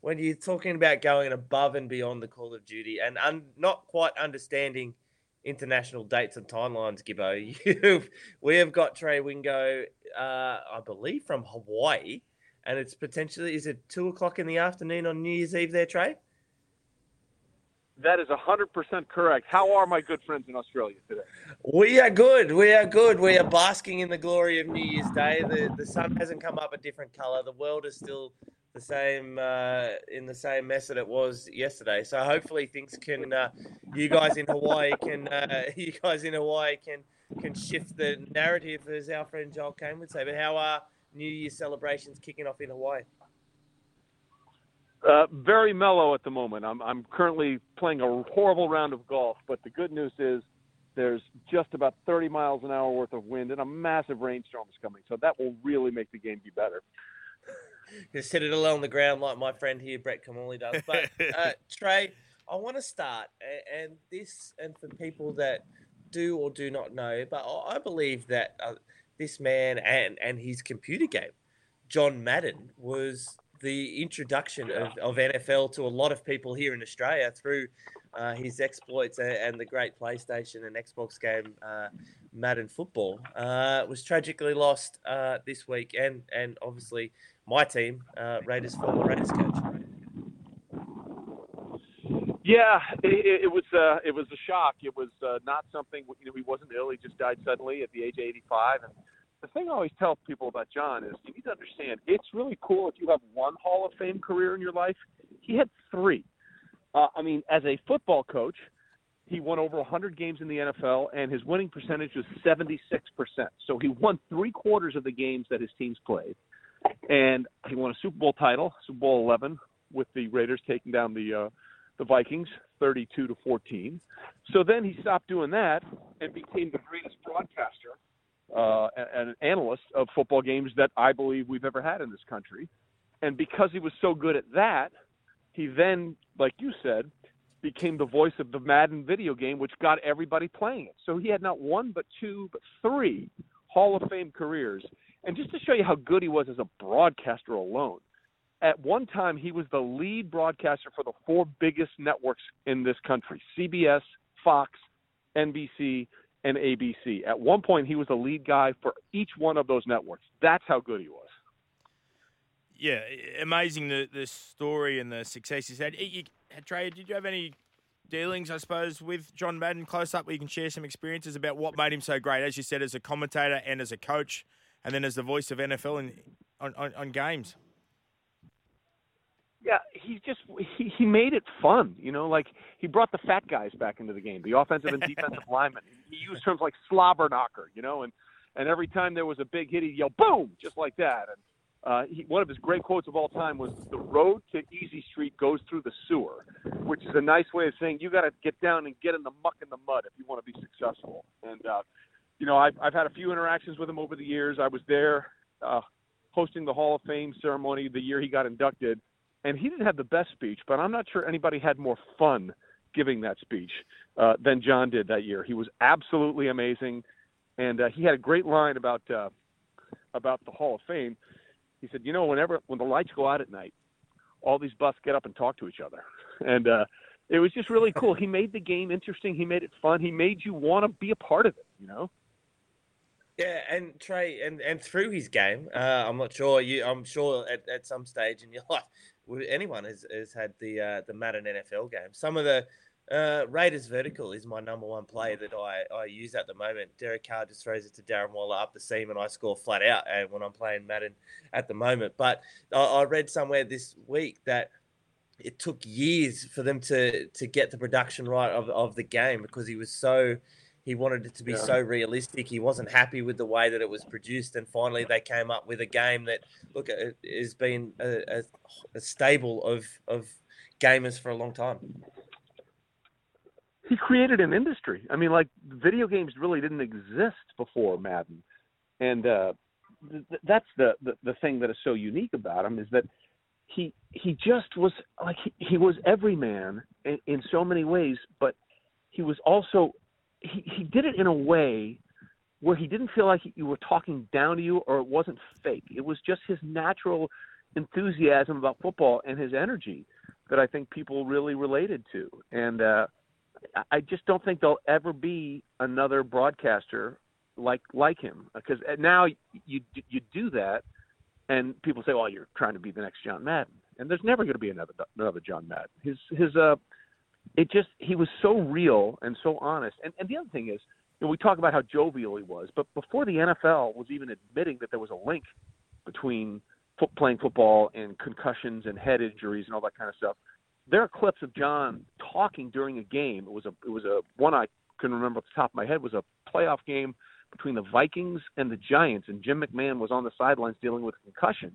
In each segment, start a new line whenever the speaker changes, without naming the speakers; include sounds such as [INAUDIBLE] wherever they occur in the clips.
when you're talking about going above and beyond the Call of Duty and un- not quite understanding international dates and timelines, Gibbo, [LAUGHS] you've, we have got Trey Wingo, uh, I believe, from Hawaii. And it's potentially, is it two o'clock in the afternoon on New Year's Eve there, Trey?
That is 100% correct. How are my good friends in Australia today?
We are good. We are good. We are basking in the glory of New Year's Day. The the sun hasn't come up a different color. The world is still the same uh, in the same mess that it was yesterday. So hopefully things can. Uh, you guys in Hawaii can. Uh, [LAUGHS] you guys in Hawaii can can shift the narrative, as our friend Joel Kane would say. But how are New Year celebrations kicking off in Hawaii?
Uh, very mellow at the moment. I'm I'm currently playing a horrible round of golf, but the good news is there's just about 30 miles an hour worth of wind and a massive rainstorm is coming, so that will really make the game be better. [LAUGHS]
Just sit it along on the ground like my friend here, Brett Kamali does. But uh, [LAUGHS] Trey, I want to start, and this, and for people that do or do not know, but I believe that uh, this man and and his computer game, John Madden, was the introduction of, of NFL to a lot of people here in Australia through uh, his exploits and, and, the great PlayStation and Xbox game uh, Madden Football. Uh, was tragically lost uh, this week, and and obviously my team, uh, Raiders former Raiders coach.
Yeah, it, it was uh, it was a shock. It was not something you know. He wasn't ill. He just died suddenly at the age of 85, and the thing I always tell people about John is you need to understand it's really cool if you have one Hall of Fame career in your life. He had three. Uh, I mean, as a football coach, he won over 100 games in the NFL, and his winning percentage was 76%. So he won three quarters of the games that his teams played. And he won a Super Bowl title, Super Bowl 11, with the Raiders taking down the uh, the Vikings 32 to 14. So then he stopped doing that and became the greatest broadcaster uh, and an analyst of football games that I believe we've ever had in this country. And because he was so good at that, he then, like you said, became the voice of the Madden video game, which got everybody playing it. So he had not one, but two, but three Hall of Fame careers. And just to show you how good he was as a broadcaster alone, at one time he was the lead broadcaster for the four biggest networks in this country CBS, Fox, NBC, and ABC. At one point, he was the lead guy for each one of those networks. That's how good he was.
Yeah, amazing the the story and the success he's had. You, Trey, did you have any dealings, I suppose, with John Madden close up where you can share some experiences about what made him so great, as you said, as a commentator and as a coach, and then as the voice of NFL in, on, on, on games?
Yeah, he just he, he made it fun. You know, like he brought the fat guys back into the game, the offensive and [LAUGHS] defensive linemen. He used terms like slobber knocker, you know, and and every time there was a big hit, he'd yell boom, just like that. And uh, he, one of his great quotes of all time was, "The road to Easy Street goes through the sewer," which is a nice way of saying you got to get down and get in the muck and the mud if you want to be successful. And uh, you know, I've I've had a few interactions with him over the years. I was there uh, hosting the Hall of Fame ceremony the year he got inducted and he didn't have the best speech, but I'm not sure anybody had more fun giving that speech uh, than John did that year. He was absolutely amazing, and uh, he had a great line about uh, about the Hall of Fame. He said, "You know, whenever when the lights go out at night, all these buffs get up and talk to each other," and uh, it was just really cool. He made the game interesting. He made it fun. He made you want to be a part of it. You know.
Yeah, and Trey, and, and through his game, uh, I'm not sure you. I'm sure at, at some stage in your [LAUGHS] life, anyone has, has had the uh, the Madden NFL game. Some of the Uh, Raiders vertical is my number one play that I, I use at the moment. Derek Carr just throws it to Darren Waller up the seam, and I score flat out. And when I'm playing Madden at the moment, but I, I read somewhere this week that it took years for them to to get the production right of, of the game because he was so he wanted it to be
Yeah.
so realistic. He wasn't happy with the way that it was produced, and finally they came up with a game that look has been a, a, a stable of of gamers for a long time.
he created an industry. I mean, like video games really didn't exist before Madden, and uh, th- th- that's the, the the thing that is so unique about him is that he he just was like he, he was every man in, in so many ways, but he was also he he did it in a way where he didn't feel like you were talking down to you or it wasn't fake. It was just his natural enthusiasm about football and his energy that I think people really related to. And uh I- just don't think there'll ever be another broadcaster like like him because now you you do that, and people say, "Well, you're trying to be the next John Madden," and there's never going to be another another John Madden. His his uh, it just he was so real and so honest. And and the other thing is, you know, we talk about how jovial he was, but before the NFL was even admitting that there was a link between playing football and concussions and head injuries and all that kind of stuff, there are clips of John talking during a game. It was a it was a one I can remember off the top of my head was a playoff game between the Vikings and the Giants, and Jim McMahon was on the sidelines dealing with concussion.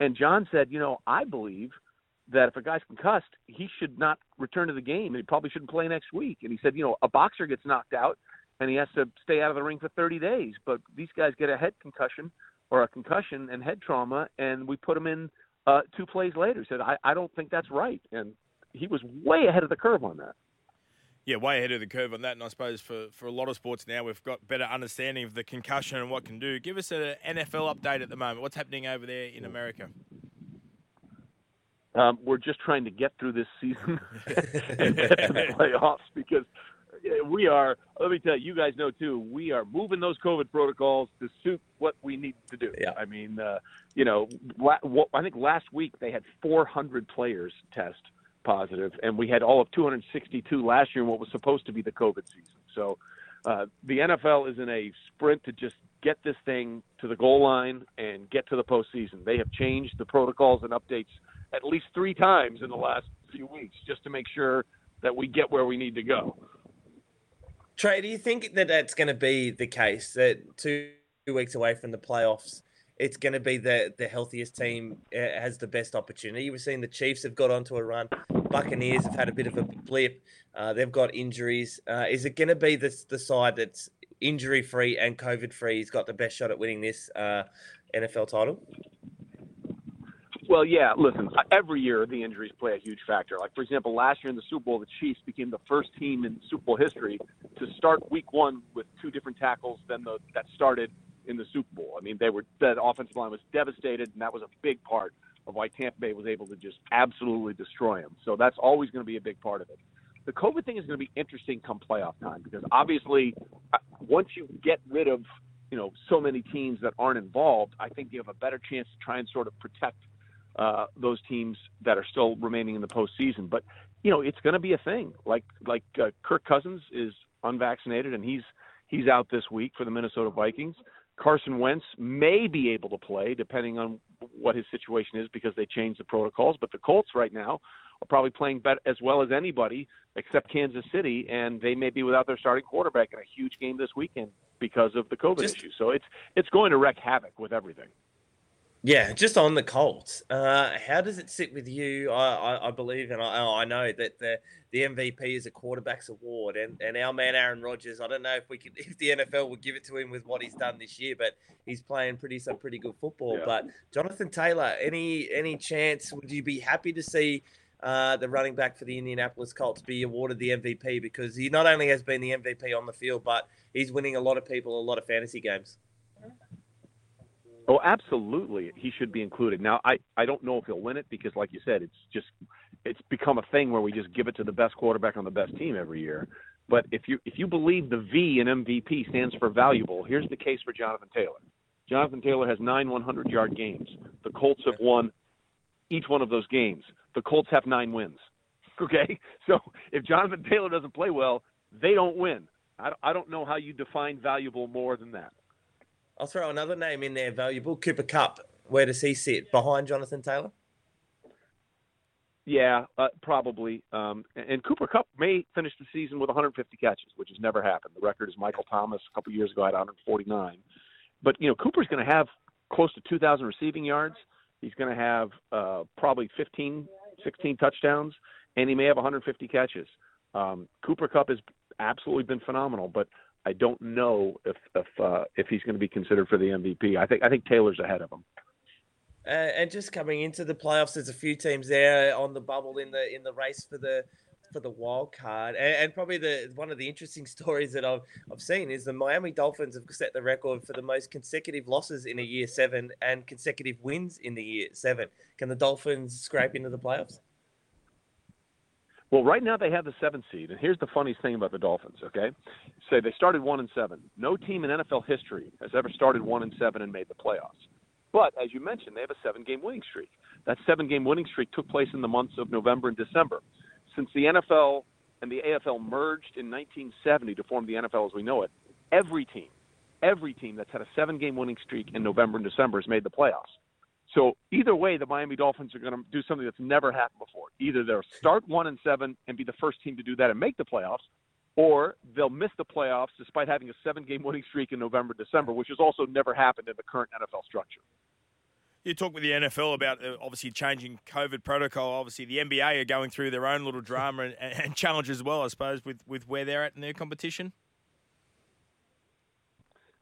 And John said, you know, I believe that if a guy's concussed, he should not return to the game. And he probably shouldn't play next week. And he said, you know, a boxer gets knocked out and he has to stay out of the ring for 30 days, but these guys get a head concussion or a concussion and head trauma, and we put them in uh, two plays later. He said, I, I don't think that's right. And he was way ahead of the curve on that.
Yeah, way ahead of the curve on that, and I suppose for, for a lot of sports now, we've got better understanding of the concussion and what can do. Give us an NFL update at the moment. What's happening over there in America?
Um, we're just trying to get through this season [LAUGHS] and get to the playoffs because we are. Let me tell you, you guys know too. We are moving those COVID protocols to suit what we need to do.
Yeah.
I mean, uh, you know, la- what, I think last week they had 400 players test positive, and we had all of 262 last year in what was supposed to be the COVID season. So uh, the NFL is in a sprint to just get this thing to the goal line and get to the postseason. They have changed the protocols and updates at least three times in the last few weeks just to make sure that we get where we need to go.
Trey, do you think that that's going to be the case that two weeks away from the playoffs, it's going to be the the healthiest team uh, has the best opportunity? We've seen the Chiefs have got onto a run. Buccaneers have had a bit of a blip. Uh, they've got injuries. Uh, is it going to be the the side that's injury free and COVID free? Has got the best shot at winning this uh, NFL title.
Well, yeah, listen, every year the injuries play a huge factor. Like, for example, last year in the Super Bowl, the Chiefs became the first team in Super Bowl history to start week one with two different tackles than the that started in the Super Bowl. I mean, they were that offensive line was devastated, and that was a big part of why Tampa Bay was able to just absolutely destroy them. So that's always going to be a big part of it. The COVID thing is going to be interesting come playoff time because obviously, uh, once you get rid of you know so many teams that aren't involved, I think you have a better chance to try and sort of protect uh, those teams that are still remaining in the postseason. But you know, it's going to be a thing. Like like uh, Kirk Cousins is unvaccinated and he's he's out this week for the Minnesota Vikings. Carson Wentz may be able to play depending on what his situation is because they changed the protocols. But the Colts right now are probably playing better as well as anybody except Kansas City, and they may be without their starting quarterback in a huge game this weekend because of the COVID
Just-
issue. So it's it's going to wreak havoc with everything.
Yeah, just on the Colts, uh, how does it sit with you? I, I, I believe and I, I know that the, the MVP is a quarterback's award, and, and our man Aaron Rodgers. I don't know if we could, [LAUGHS] if the NFL would give it to him with what he's done this year, but he's playing pretty some pretty good football.
Yeah.
But Jonathan Taylor, any any chance? Would you be happy to see uh, the running back for the Indianapolis Colts be awarded the MVP because he not only has been the MVP on the field, but he's winning a lot of people a lot of fantasy games.
Oh, absolutely. He should be included. Now, I, I don't know if he'll win it because, like you said, it's just it's become a thing where we just give it to the best quarterback on the best team every year. But if you if you believe the V in MVP stands for valuable, here's the case for Jonathan Taylor. Jonathan Taylor has nine 100 yard games. The Colts have won each one of those games. The Colts have nine wins. [LAUGHS] Okay, so if Jonathan Taylor doesn't play well, they don't win. I, I don't know how you define valuable more than that.
I'll throw another name in there, valuable Cooper Kupp. Where does he sit? Behind Jonathan Taylor?
Yeah, uh, probably. Um, and Cooper Kupp may finish the season with 150 catches, which has never happened. The record is Michael Thomas a couple years ago had 149. But you know, Cooper's going to have close to 2,000 receiving yards. He's going to have uh, probably 15, 16 touchdowns, and he may have 150 catches. Um, Cooper Kupp has absolutely been phenomenal, but I don't know if if uh, if he's going to be considered for the MVP. I think I think Taylor's ahead of him.
Uh, and just coming into the playoffs, there's a few teams there on the bubble in the in the race for the for the wild card. And, and, probably the one of the interesting [LAUGHS] stories that I've I've seen is the Miami Dolphins have set the record for the most consecutive losses in a year seven and consecutive wins in the year seven. Can the Dolphins scrape into the playoffs?
Well, right now they have the seventh seed, and here's the funniest thing about the Dolphins. Okay, so they started one and seven. No team in NFL history has ever started one and seven and made the playoffs. But as you mentioned, they have a seven game winning streak. That seven game winning streak took place in the months of November and December. Since the NFL and the AFL merged in 1970 to form the NFL as we know it, every team, every team that's had a seven game winning streak in November and December has made the playoffs. So either way, the Miami Dolphins are going to do something that's never happened before. Either they'll start one and seven and be the first team to do that and make the playoffs, or they'll miss the playoffs despite having a seven game winning streak in November, December, which has also never happened in the current NFL structure.
You talk with the NFL about uh, obviously changing COVID protocol. Obviously, the NBA are going through their own little drama and, and challenge as well, I suppose, with, with where they're at in their competition.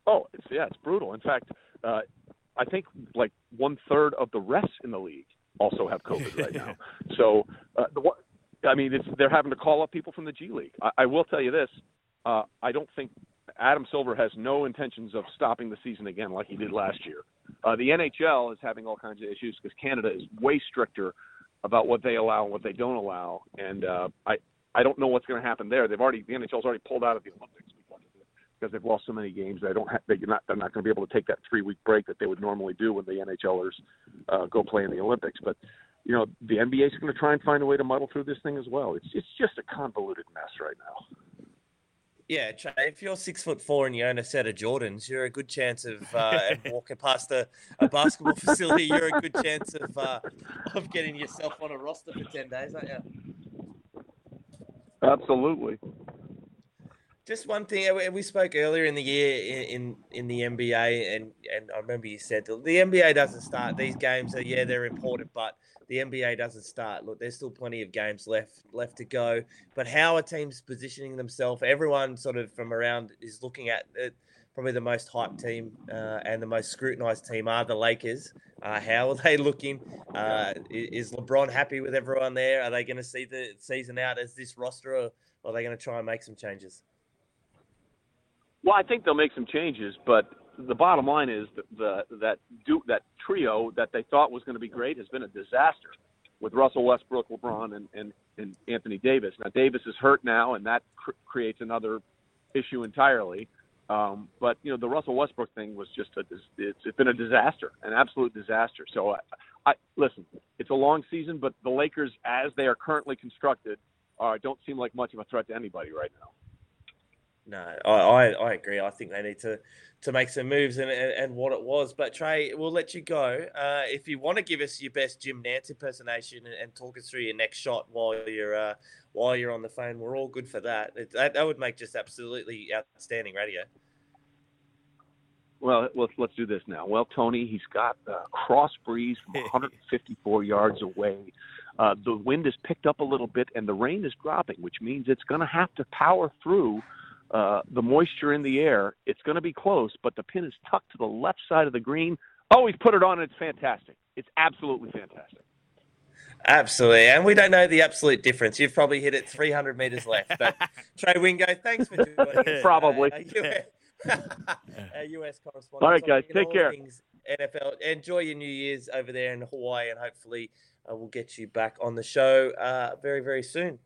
Oh, it's, yeah, it's brutal. In fact, uh, I think like one third of the refs in the league also have COVID right now. [LAUGHS] So, uh, the, I mean, it's, they're having to call up people from the G League. I, I will tell you this: uh, I don't think Adam Silver has no intentions of stopping the season again like he did last year. Uh, the NHL is having all kinds of issues because Canada is way stricter about what they allow and what they don't allow, and uh, I I don't know what's going to happen there. They've already the NHL's already pulled out of the Olympics because they've lost so many games. They don't have, they're not they're not going to be able to take that three week break that they would normally do when the NHLers uh, go play in the Olympics. But you know the NBA is going to try and find a way to muddle through this thing as well. It's it's just a convoluted mess right now.
Yeah, if you're six foot four and you own a set of Jordans, you're a good chance of uh, [LAUGHS] walking past a, a, basketball [LAUGHS] facility. You're a good chance of uh, of getting yourself on a roster for ten days, aren't you?
Absolutely.
Just one thing we spoke earlier in the year in in, the NBA, and and I remember you said the NBA doesn't start these games. Are yeah, they're important, but the NBA doesn't start. Look, there's still plenty of games left left to go. But how are teams positioning themselves? Everyone sort of from around is looking at it. Probably the most hyped team uh, and the most scrutinized team are the Lakers. Uh, how are they [LAUGHS] looking? Uh, is LeBron happy with everyone there? Are they going to see the season out as this roster, or are they going to try and make some changes?
Well, I think they'll make some changes, but the bottom line is that the, that do, that trio that they thought was going to be great has been a disaster with Russell Westbrook, LeBron, and, and, and Anthony Davis. Now Davis is hurt now, and that cr- creates another issue entirely. Um, but you know the Russell Westbrook thing was just a it's, it's been a disaster, an absolute disaster. So I, I listen, it's a long season, but the Lakers, as they are currently constructed, uh, don't seem like much of a threat to anybody right now.
No, I, I, I, agree. I think they need to to make some moves and, and, and what it was. But Trey, we'll let you go. Uh, if you want to give us your best Jim Nantz impersonation and, and, talk us through your next shot while you're uh, while you're on the phone, we're all good for that. It, that. That would make just absolutely outstanding radio.
Well, let's let's do this now. Well, Tony, he's got a cross breeze from [LAUGHS] 154 yards away. Uh, the wind has picked up a little bit, and the rain is dropping, which means it's going to have to power through uh, the moisture in the air. It's going to be close, but the pin is tucked to the left side of the green. Always put it on, and it's fantastic. It's absolutely fantastic.
Absolutely, and we don't know the absolute difference. You've probably hit it 300 meters left. But [LAUGHS] Trey Wingo, thanks for joining us. [LAUGHS]
Probably.
Uh, [LAUGHS] our US correspondent.
All right, guys, take care.
NFL. Enjoy your New Year's over there in Hawaii, and hopefully uh, we'll get you back on the show uh, very, very soon.